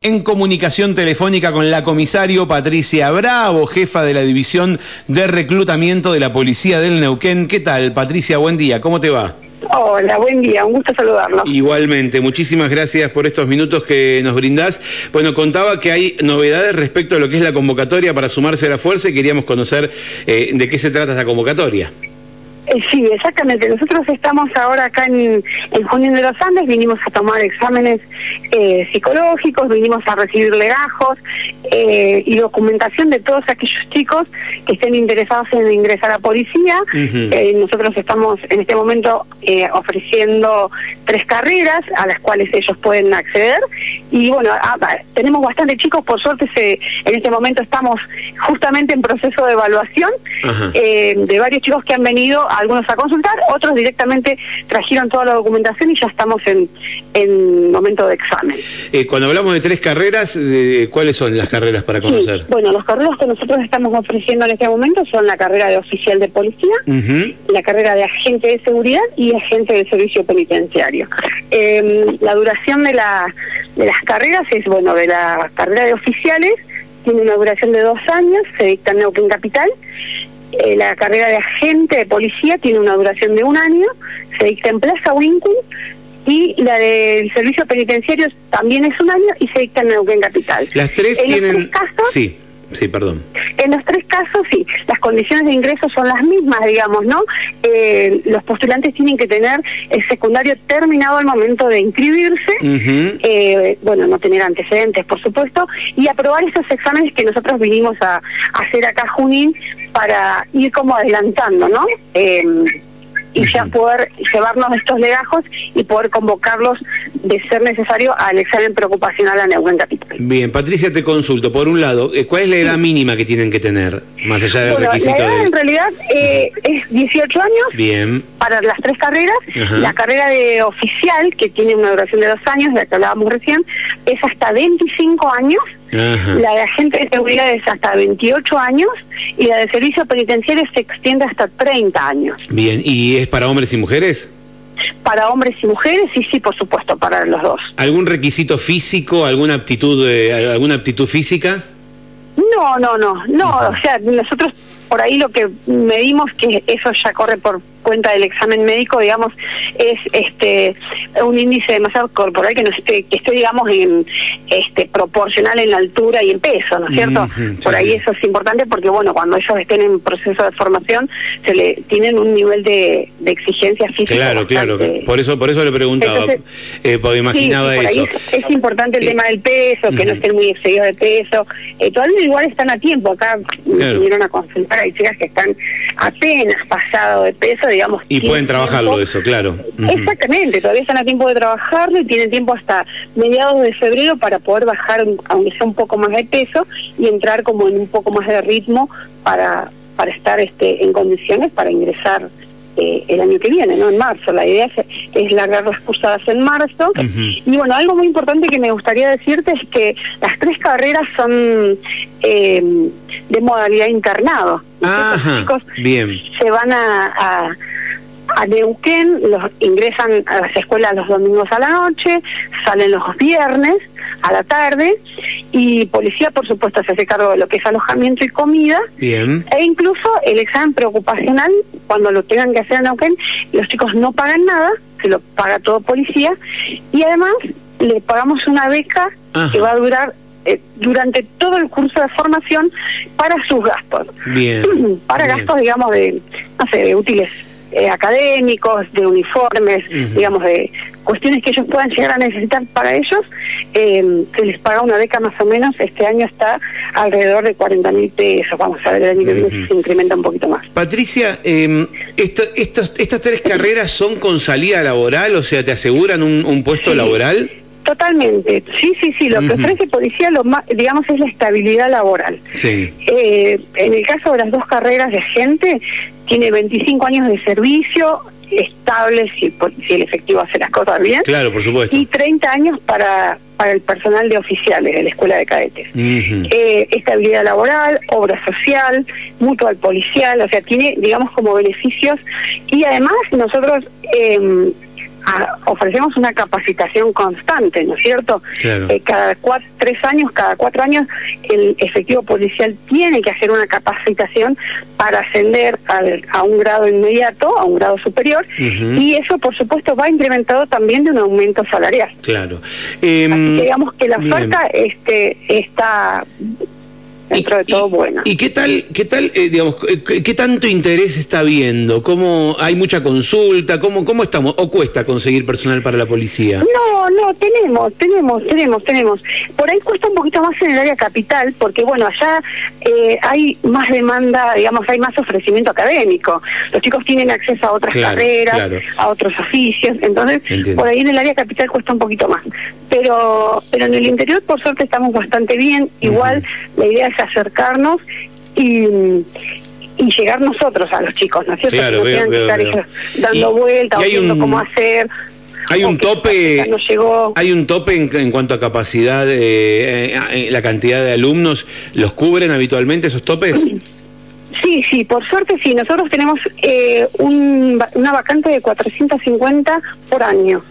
En comunicación telefónica con la comisario Patricia Bravo, jefa de la División de Reclutamiento de la Policía del Neuquén. ¿Qué tal, Patricia? Buen día, ¿cómo te va? Hola, buen día, un gusto saludarlo. Igualmente, muchísimas gracias por estos minutos que nos brindás. Bueno, contaba que hay novedades respecto a lo que es la convocatoria para sumarse a la fuerza y queríamos conocer eh, de qué se trata esa convocatoria. Eh, sí, exactamente. Nosotros estamos ahora acá en, en Junín de los Andes, vinimos a tomar exámenes eh, psicológicos, vinimos a recibir legajos eh, y documentación de todos aquellos chicos que estén interesados en ingresar a policía. nosotros estamos en este momento ofreciendo tres carreras a las cuales ellos pueden acceder y bueno, ah, tenemos bastante chicos, por suerte se, en este momento estamos justamente en proceso de evaluación de varios chicos que han venido algunos a consultar, otros directamente trajeron toda la documentación y ya estamos en, en momento de examen. Eh, cuando hablamos de tres carreras, ¿cuáles son las carreras para conocer? bueno, las carreras que nosotros estamos ofreciendo en este momento son la carrera de oficial de policía, la carrera de agente de seguridad y agente de servicio penitenciario. Em, la duración de, la, de las carreras es, bueno, de la carrera de oficiales, tiene una duración de dos años, se dicta en Neuquén Capital, eh, la carrera de agente de policía tiene una duración de un año, se dicta en Plaza Winkle, y la del servicio penitenciario también es un año y se dicta en Neuquén Capital. Las tres tienen... sí. Sí, perdón. En los tres casos, sí, las condiciones de ingreso son las mismas, digamos, ¿no? Eh, los postulantes tienen que tener el secundario terminado al momento de inscribirse, eh, bueno, no tener antecedentes, por supuesto, y aprobar esos exámenes que nosotros vinimos a, hacer acá Junín para ir como adelantando, ¿no? Eh, y ya poder llevarnos estos legajos y poder convocarlos de ser necesario al examen preocupacional a Neuquén Capital. Bien, Patricia, te consulto. Por un lado, eh, ¿cuál es la edad mínima que tienen que tener, más allá del requisito? La edad en realidad eh, es 18 años Bien. para las tres carreras. La carrera de oficial, que tiene una duración de dos años, de la que hablábamos recién, es hasta 25 años. La de agente de seguridad es hasta 28 años y la de servicio penitenciario se extiende hasta 30 años. Bien, ¿y es para hombres y mujeres? Para hombres y mujeres, y sí, por supuesto, para los dos. ¿Algún requisito físico, alguna aptitud, eh, alguna aptitud física? No, no, no, no, o sea, nosotros por ahí lo que medimos, que eso ya corre por cuenta del examen médico, digamos, es este un índice de masa corporal que no esté, que esté digamos en este proporcional en altura y en peso, ¿no es cierto? Por ahí eso es importante porque bueno, cuando ellos estén en proceso de formación se le tienen un nivel de, exigencia física. Claro, claro, por eso por eso le preguntaba, eh, porque imaginaba eso. es, importante el eh, tema del peso, que no estén muy excedidos de peso. Eh, todavía igual están a tiempo, acá vinieron a consultar, hay chicas que están apenas pasado de peso, digamos. Y pueden trabajarlo eso, claro. Exactamente, todavía están a tiempo de trabajarlo y tienen tiempo hasta mediados de febrero para poder bajar, aunque sea un poco más de peso, y entrar como en un poco más de ritmo para, para estar este, en condiciones para ingresar eh, el año que viene, ¿no? En marzo. La idea es, largar las cursadas en marzo. Y bueno, algo muy importante que me gustaría decirte es que las tres carreras son eh, de modalidad internado. Ajá, chicos bien. se van a a Neuquén, los ingresan a las escuelas los domingos a la noche, salen los viernes a la tarde y policía por supuesto se hace cargo de lo que es alojamiento y comida. Bien. e incluso el examen preocupacional cuando lo tengan que hacer en Neuquén los chicos no pagan nada se lo paga todo policía. Y además le pagamos una beca que va a durar eh, durante todo el curso de formación para sus gastos. Bien. para gastos digamos de no sé de útiles eh, académicos, de uniformes, digamos, de cuestiones que ellos puedan llegar a necesitar para ellos, eh, se les paga una beca más o menos, este año está alrededor de 40 mil pesos, vamos a ver, el año que viene se incrementa un poquito más. Patricia, eh, estas tres carreras son con salida laboral, o sea, ¿te aseguran un, puesto laboral? Totalmente, sí, sí, sí, lo que ofrece policía, lo más, digamos, es la estabilidad laboral. Sí. Eh, en el caso de las dos carreras de gente, tiene 25 años de servicio estable si, si el efectivo hace las cosas bien. Claro, por supuesto. Y 30 años para, para el personal de oficiales de la escuela de cadetes. Eh, estabilidad laboral, obra social, mutual policial, o sea, tiene, digamos, como beneficios. Y además nosotros... Eh, ofrecemos una capacitación constante, ¿no es cierto? Eh, cada cuatro, tres años, cada cuatro años, el efectivo policial tiene que hacer una capacitación para ascender a un grado inmediato, a un grado superior, y eso, por supuesto, va implementado también de un aumento salarial. Claro. Em, digamos que la oferta este, está dentro de todo bueno. ¿Y qué tal, qué tal, eh, digamos, qué, tanto interés está habiendo? ¿Cómo hay mucha consulta? ¿Cómo, cómo estamos? ¿O cuesta conseguir personal para la policía? No, no, tenemos, tenemos, tenemos, tenemos. Por ahí cuesta un poquito más en el área capital, porque bueno, allá eh, hay más demanda, digamos, hay más ofrecimiento académico. Los chicos tienen acceso a otras carreras, a otros oficios, entonces por ahí en el área capital cuesta un poquito más. Pero, pero en el interior, por suerte, estamos bastante bien. Igual, la idea es acercarnos y, y llegar nosotros a los chicos, ¿no es cierto? Claro, que no estar ellos dando vueltas, viendo cómo hacer. Hay un tope, hay un tope en, cuanto a capacidad, eh, eh, la cantidad de alumnos, ¿los cubren habitualmente esos topes? Sí, sí, por suerte sí. Nosotros tenemos eh, un, una vacante de 450 por año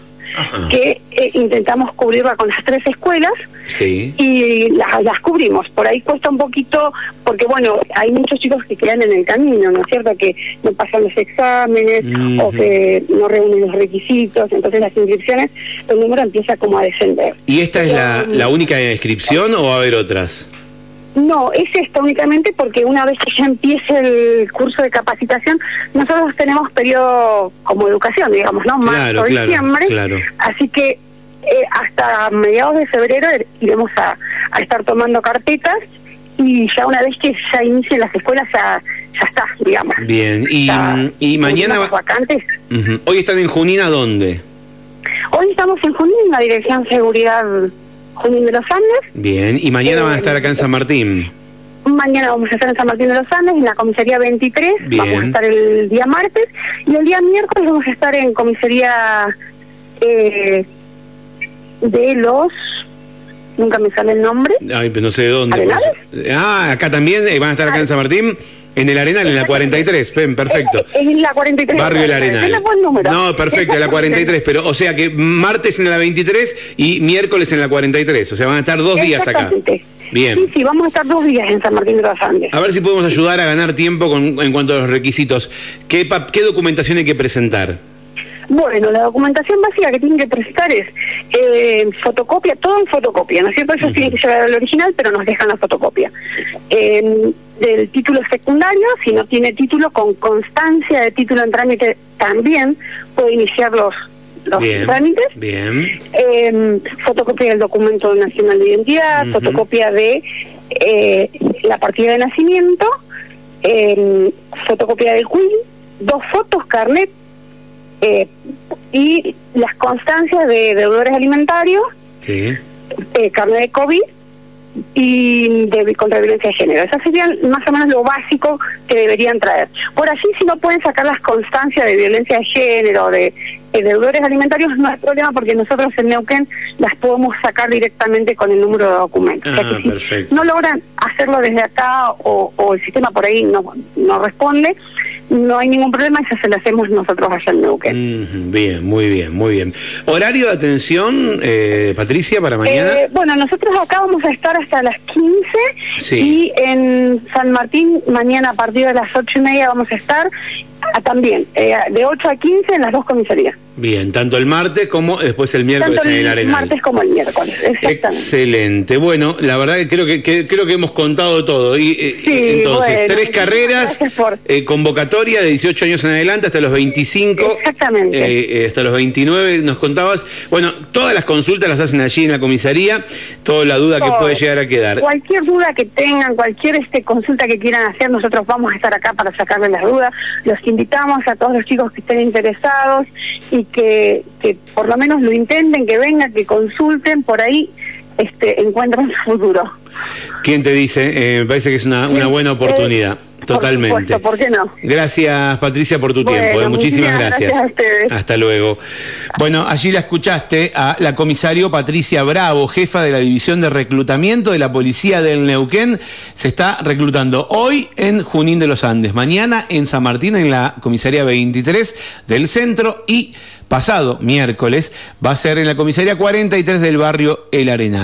que eh, intentamos cubrirla con las tres escuelas y las cubrimos. Por ahí cuesta un poquito, porque bueno, hay muchos chicos que quedan en el camino, ¿no es cierto? Que no pasan los exámenes o que no reúnen los requisitos, entonces las inscripciones, el número empieza como a descender. ¿Y esta es la, la única inscripción o va a haber otras? No, es esto únicamente porque una vez que ya empiece el curso de capacitación, nosotros tenemos periodo como educación, digamos, ¿no? Marzo, diciembre. Así que eh, hasta mediados de febrero iremos a, estar tomando carpetas y ya una vez que ya inicien las escuelas ya, ya está, digamos. Bien, y, y mañana... vacantes. ¿Hoy están en Junina dónde? Hoy estamos en Junín, en la Dirección Seguridad Junín de los Andes. Bien, y mañana van a estar acá en San Martín. Mañana vamos a estar en San Martín de los Andes, en la comisaría 23. Vamos a estar el día martes. Y el día miércoles vamos a estar en comisaría eh, de los. Nunca me sale el nombre. Ay, pero no sé de dónde. Ah, acá también, eh, van a estar acá en San Martín. En el Arenal, en la 43, perfecto. En la 43. Barrio El Arenal. No, perfecto, en la 43, pero o sea que martes en la 23 y miércoles en la 43, o sea, van a estar dos días acá. Bien. Sí, sí, vamos a estar dos días en San Martín de los Andes. A ver si podemos ayudar a ganar tiempo con, en cuanto a los requisitos. ¿Qué, ¿Qué documentación hay que presentar? Bueno, la documentación básica que tienen que presentar es eh, fotocopia, todo en fotocopia, ¿no es cierto? Ellos tienen que llevar el original, pero nos dejan la fotocopia. Eh, del título secundario, si no tiene título, con constancia de título en trámite también puede iniciar los, los trámites. Bien. Eh, fotocopia del documento nacional de identidad, fotocopia de la partida de nacimiento, fotocopia del CUI, dos fotos, carnet, eh, y las constancias de deudores alimentarios, sí. eh, carne de COVID y de, contra violencia de género. Esas serían más o menos lo básico que deberían traer. Por allí, si no pueden sacar las constancias de violencia de género, de deudores alimentarios, no hay problema porque nosotros en Neuquén las podemos sacar directamente con el número de documentos. Ah, si no logran hacerlo desde acá o, o, el sistema por ahí no, no responde, no hay ningún problema, eso se lo hacemos nosotros allá en Neuquén. bien, muy bien, muy bien. ¿Horario de atención, eh, Patricia, para mañana? Eh, bueno, nosotros acá vamos a estar hasta las 15 y en San Martín mañana a partir de las ocho y media vamos a estar Ah, también, eh, de 8 a 15 en las dos comisarías. Bien, tanto el martes como después el miércoles en el Arenal. martes como el miércoles, exactamente. Excelente. Bueno, la verdad que creo que, creo que hemos contado todo. Y, eh, entonces, tres carreras, eh, convocatoria de 18 años en adelante hasta los 25. Exactamente. hasta los 29 nos contabas. Bueno, todas las consultas las hacen allí en la comisaría, toda la duda que puede llegar a quedar. Cualquier duda que tengan, cualquier este consulta que quieran hacer, nosotros vamos a estar acá para sacarles las dudas. Los invitamos a todos los chicos que estén interesados y que, que por lo menos lo intenten, que vengan, que consulten, por ahí este, encuentran su futuro. ¿Quién te dice? Eh, me parece que es una, una buena oportunidad. Totalmente. Por, supuesto, ¿por qué no? Gracias, Patricia, por tu tiempo. ¿eh? Muchísimas, gracias. Hasta luego. Bueno, allí la escuchaste a la comisario Patricia Bravo, jefa de la División de Reclutamiento de la Policía del Neuquén. Se está reclutando hoy en Junín de los Andes, mañana en San Martín, en la comisaría 23 del centro y pasado miércoles va a ser en la comisaría 43 del barrio El Arenal.